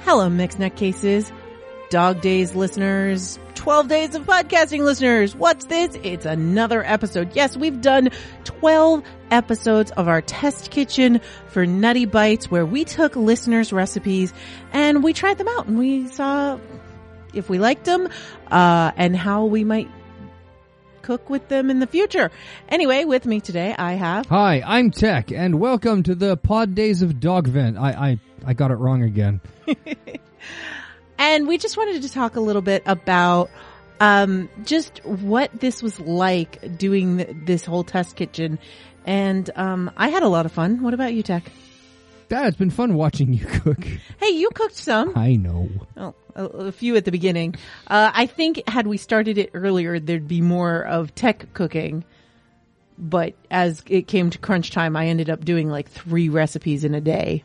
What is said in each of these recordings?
Hello, Mixed Nutcases, Dog Days listeners, 12 Days of Podcasting listeners. What's this? It's another episode. Yes, we've done 12 episodes of our test kitchen for Nutty Bites where we took listeners' recipes and we tried them out and we saw if we liked them, uh, and how we might cook with them in the future. Anyway, with me today, I have Hi, I'm Tech, and welcome to the Pod Days of Dogvent. I, I, I got it wrong again. And we just wanted to talk a little bit about um, just what this was like doing th- this whole test kitchen. And um, I had a lot of fun. What about you, Tech? Dad, it's been fun watching you cook. Hey, you cooked some. I know. Oh, a, a few at the beginning. Uh, I think had we started it earlier, there'd be more of Tech cooking. But as it came to crunch time, I ended up doing like three recipes in a day.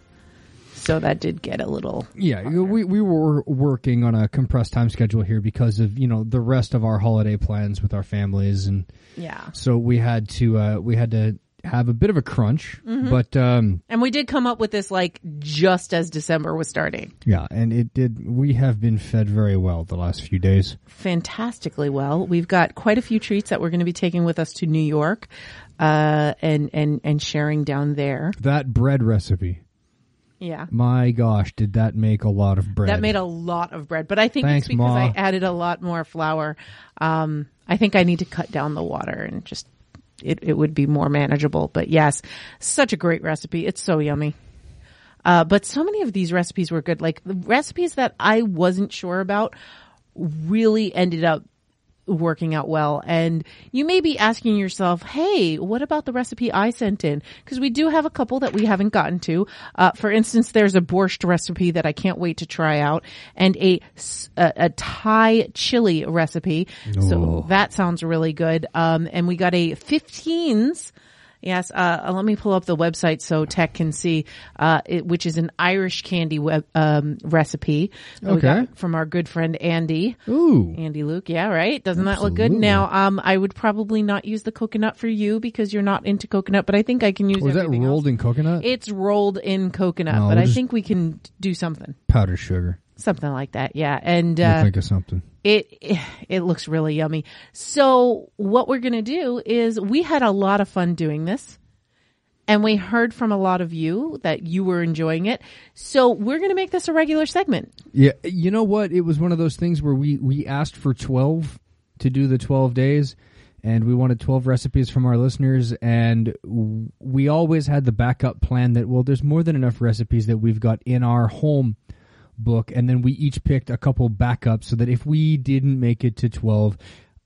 So that did get a little Yeah, we, we were working on a compressed time schedule here because of, you know, the rest of our holiday plans with our families. And yeah. so we had to, uh, we had to have a bit of a crunch, but, um, And we did come up with this like just as December was starting. yeah, and it did, we have been fed very well the last few days. fantastically well. We've got quite a few treats that we're going to be taking with us to New York, uh, and, and, and sharing down there. That bread recipe. Yeah. My gosh, did that make a lot of bread? That made a lot of bread, but I think Thanks, it's because Ma. I added a lot more flour. Um, I think I need to cut down the water and just, it, it would be more manageable. But yes, such a great recipe. It's so yummy. Uh, but so many of these recipes were good. Like the recipes that I wasn't sure about really ended up working out well. And you may be asking yourself, Hey, what about the recipe I sent in? Cause we do have a couple that we haven't gotten to. Uh, for instance, there's a borscht recipe that I can't wait to try out and a a Thai chili recipe. So that sounds really good. Um, and we got a 15s. Yes, uh, let me pull up the website so Tech can see, uh, it, which is an Irish candy web, um, recipe. that we got Okay. From our good friend Andy. Ooh. Andy Luke, yeah, right. Doesn't that look good? Now, um, I would probably not use the coconut for you because you're not into coconut, but I think I can use. Was that rolled else. in coconut? It's rolled in coconut, No, but I think we can do something, Powdered sugar. Something like that. Yeah, and uh, think of something. it it looks really yummy. So what we're gonna do is we had a lot of fun doing this. And we heard from a lot of you that you were enjoying it. So we're going to make this a regular segment. Yeah, you know what? It was one of those things where we we asked for 12 to do the 12 days and we wanted 12 recipes from our listeners and we always had the backup plan that well there's more than enough recipes that we've got in our home book and then we each picked a couple backups so that if we didn't make it to 12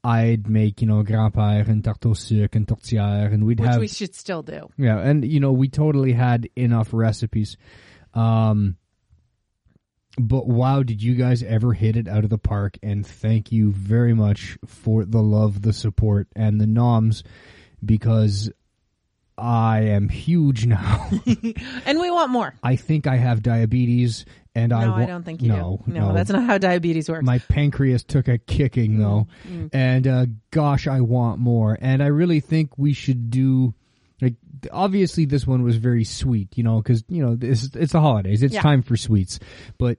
I'd make, you know, grand-père and sucre and tourtière and we'd Which have we should still do. Yeah, and you know, we totally had enough recipes. Um but wow, did you guys ever hit it out of the park and thank you very much for the love, the support and the noms because I am huge now. And we want more. I think I have diabetes and I No, wa- I don't think you no, do. No, no, that's not how diabetes works. my pancreas took a kicking though and uh, gosh i want more and i really think we should do like obviously this one was very sweet you know because you know this, it's the holidays it's Yeah. time for sweets but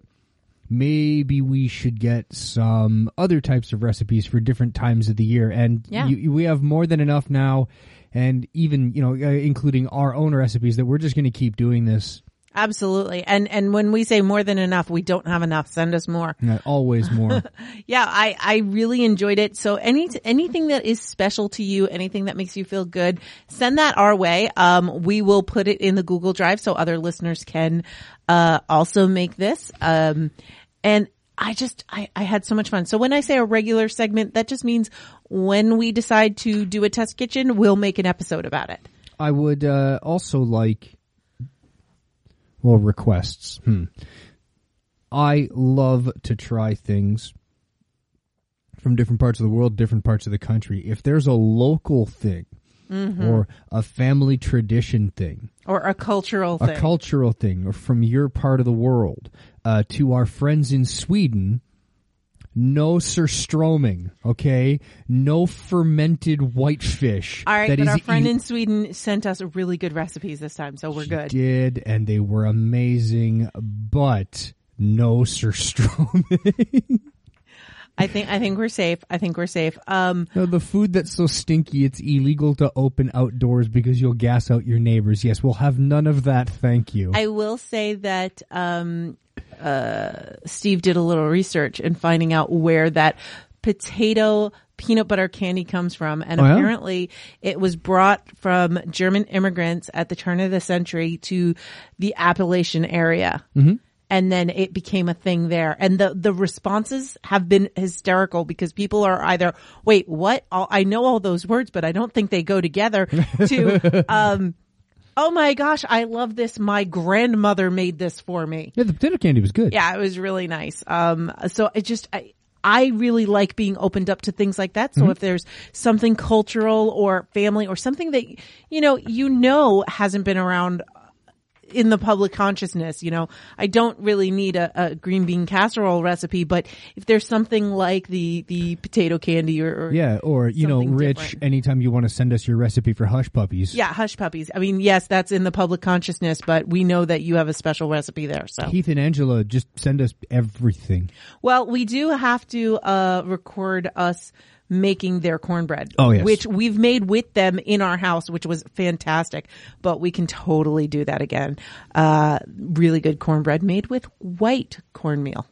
maybe we should get some other types of recipes for different times of the year and Yeah. you, we have more than enough now and even you know uh, including our own recipes that we're just going to keep doing this Absolutely. And and when we say more than enough, we don't have enough. Send us more. and always more Yeah, I I really enjoyed it. So any anything that is special to you, anything that makes you feel good, send that our way. Um we will put it in the Google Drive so other listeners can uh also make this. Um and I just I I had so much fun. So when I say a regular segment, that just means when we decide to do a test kitchen, we'll make an episode about it. I would uh, also like, well, requests. Hmm. I love to try things from different parts of the world, different parts of the country. If there's a local thing or a family tradition thing, Or a cultural thing. a cultural thing, or from your part of the world, uh, to our friends in Sweden, no surströmming, okay? No fermented whitefish. All right, but our friend in Sweden sent us really good recipes this time, so we're good. did, and they were amazing, but no surströmming. I think I think we're safe. I think we're safe. Um, no, the food that's so stinky it's illegal to open outdoors because you'll gas out your neighbors. Yes, we'll have none of that, thank you. I will say that um, uh, Steve did a little research in finding out where that potato peanut butter candy comes from, and Oh, yeah? apparently it was brought from German immigrants at the turn of the century to the Appalachian area. Mm-hmm. And then it became a thing there. And the, the responses have been hysterical because people are either, wait, what? All- I know all those words, but I don't think they go together to, um, oh my gosh, I love this. My grandmother made this for me. yeah, the potato candy was good. Yeah, it was really nice. Um, so it just, I, I really like being opened up to things like that. So if there's something cultural or family or something that, you know, you know hasn't been around in the public consciousness, you know, I don't really need a, a green bean casserole recipe, but if there's something like the, the potato candy or, or Yeah, or you know, Rich, different. anytime you want to send us your recipe for hush puppies. yeah, hush puppies. I mean, yes, that's in the public consciousness, but we know that you have a special recipe there. So Keith and Angela, just send us everything. Well, we do have to uh, record us making their cornbread. Oh, yes. Which we've made with them in our house, which was fantastic. But we can totally do that again. Uh, really good cornbread made with white cornmeal.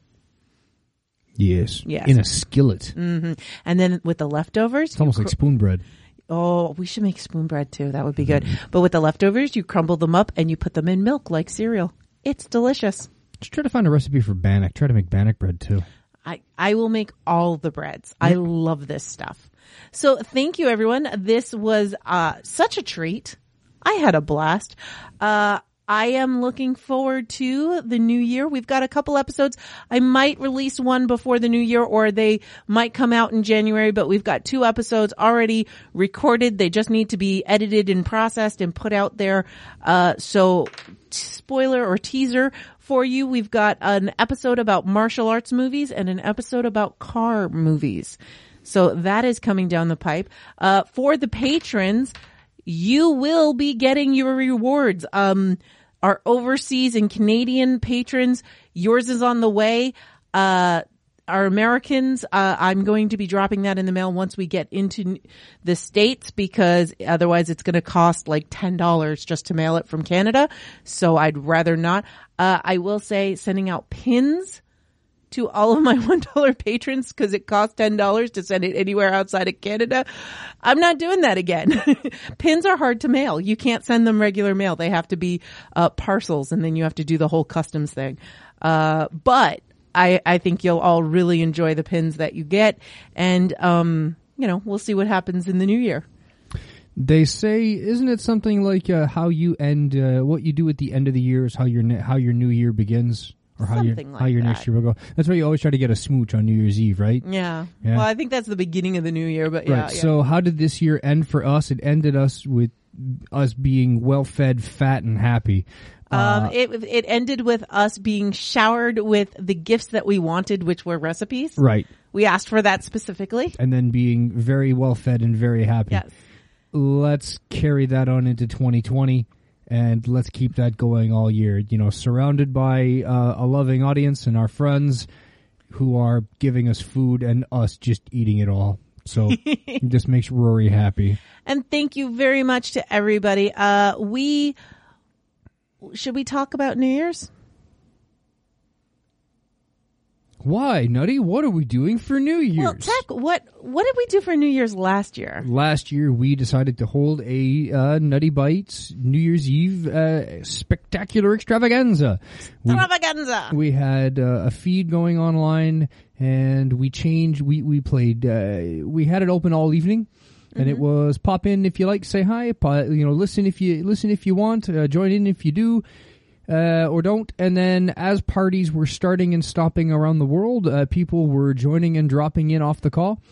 Yes. Yes. In a skillet. And then with the leftovers, It's almost like spoon bread. oh, we should make spoon bread too. That would be good. But with the leftovers, you crumble them up and you put them in milk like cereal. It's delicious. Just try to find a recipe for bannock. Try to make bannock bread too. I, I will make all the breads. I love this stuff. So thank you everyone. This was, uh, such a treat. I had a blast. Uh, I am looking forward to the new year. We've got a couple episodes. I might release one before the new year or they might come out in January, but we've got two episodes already recorded. They just need to be edited and processed and put out there. Uh, so spoiler or teaser for you. We've got an episode about martial arts movies and an episode about car movies. So that is coming down the pipe. Uh, for the patrons, you will be getting your rewards. Um, our overseas and Canadian patrons, yours is on the way. Uh, our Americans, uh, I'm going to be dropping that in the mail once we get into the States because otherwise it's going to cost like $10 just to mail it from Canada. So I'd rather not. Uh, I will say sending out pins to all of my $1 patrons because it costs $10 to send it anywhere outside of Canada. I'm not doing that again. Pins are hard to mail. You can't send them regular mail. They have to be uh, parcels and then you have to do the whole customs thing. Uh, but I, I think you'll all really enjoy the pins that you get. And, um, you know, we'll see what happens in the new year. They say, isn't it something like uh, how you end, uh, what you do at the end of the year is how your ne- how your new year begins, or how your Something how your that. next year will go. That's why you always try to get a smooch on New Year's Eve, right? Yeah. Yeah. Well, I think that's the beginning of the new year, but yeah. right. yeah. So how did this year end for us? It ended us with us being well fed, fat, and happy. Um, Uh, it it ended with us being showered with the gifts that we wanted, which were recipes. right. We asked for that specifically. And then being very well fed and very happy. Yes. let's carry that on into 2020 and let's keep that going all year. You know, surrounded by uh, a loving audience and our friends who are giving us food and us just eating it all. So it just makes Rory happy. And thank you very much to everybody. Uh, we should we talk about New Year's? Why, Nutty? What are we doing for New Year's? Well, Tech, what what did we do for New Year's last year? Last year, we decided to hold a uh, Nutty Bites New Year's Eve uh, spectacular extravaganza. We, Extravaganza. we had uh, a feed going online, and we changed. We we played. Uh, we had it open all evening, and it was pop in if you like, say hi. Po- you know, listen if you listen if you want, uh, join in if you do. Uh, or don't. And then, as parties were starting and stopping around the world, uh, people were joining and dropping in off the call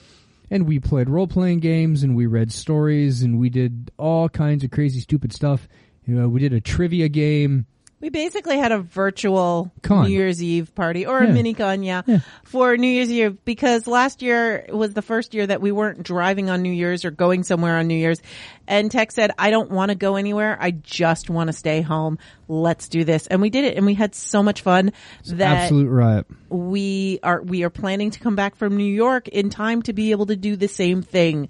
and we played role playing games and we read stories and we did all kinds of crazy stupid stuff. You know, we did a trivia game. We basically had a virtual Con. New Year's Eve party or a mini con, yeah, for New Year's Eve because last year was the first year that we weren't driving on New Year's or going somewhere on New Year's. And Tech said, I don't want to go anywhere. I just want to stay home. Let's do this. And we did it and we had so much fun that Absolute riot. we are we are planning to come back from New York in time to be able to do the same thing.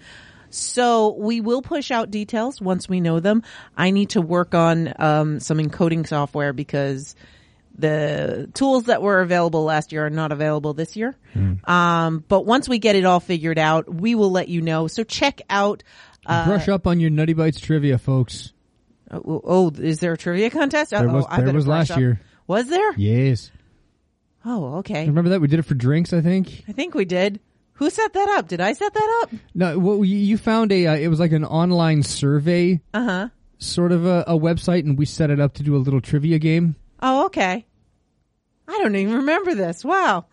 So we will push out details once we know them. I need to work on um, some encoding software because the tools that were available last year are not available this year. Um, but once we get it all figured out, we will let you know. So check out. Uh, Brush up on your Nutty Bites trivia, folks. oh, oh, is there a trivia contest? There was- I there was last up. year. Was there? Yes. Oh, okay. Remember that? We did it for drinks, I think. I think we did. Who set that up? Did I set that up? No, well, you, found a, uh, it was like an online survey Uh huh. sort of a, a website and we set it up to do a little trivia game. Oh, okay. I don't even remember this. Wow.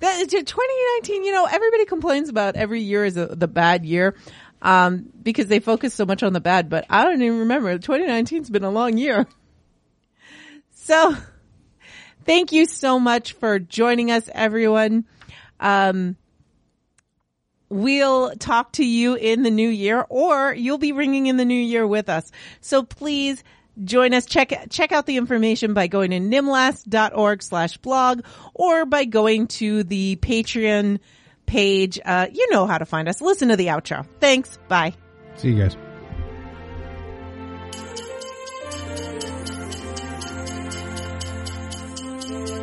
That is 2019. You know, everybody complains about every year is a, the bad year, um, because they focus so much on the bad, but I don't even remember. 2019's been a long year. So thank you so much for joining us, everyone. Um, we'll talk to you in the new year or you'll be ringing in the new year with us. So please join us. Check, check out the information by going to nimlas.org slash blog or by going to the Patreon page. Uh, you know how to find us. Listen to the outro. Thanks. Bye. See you guys.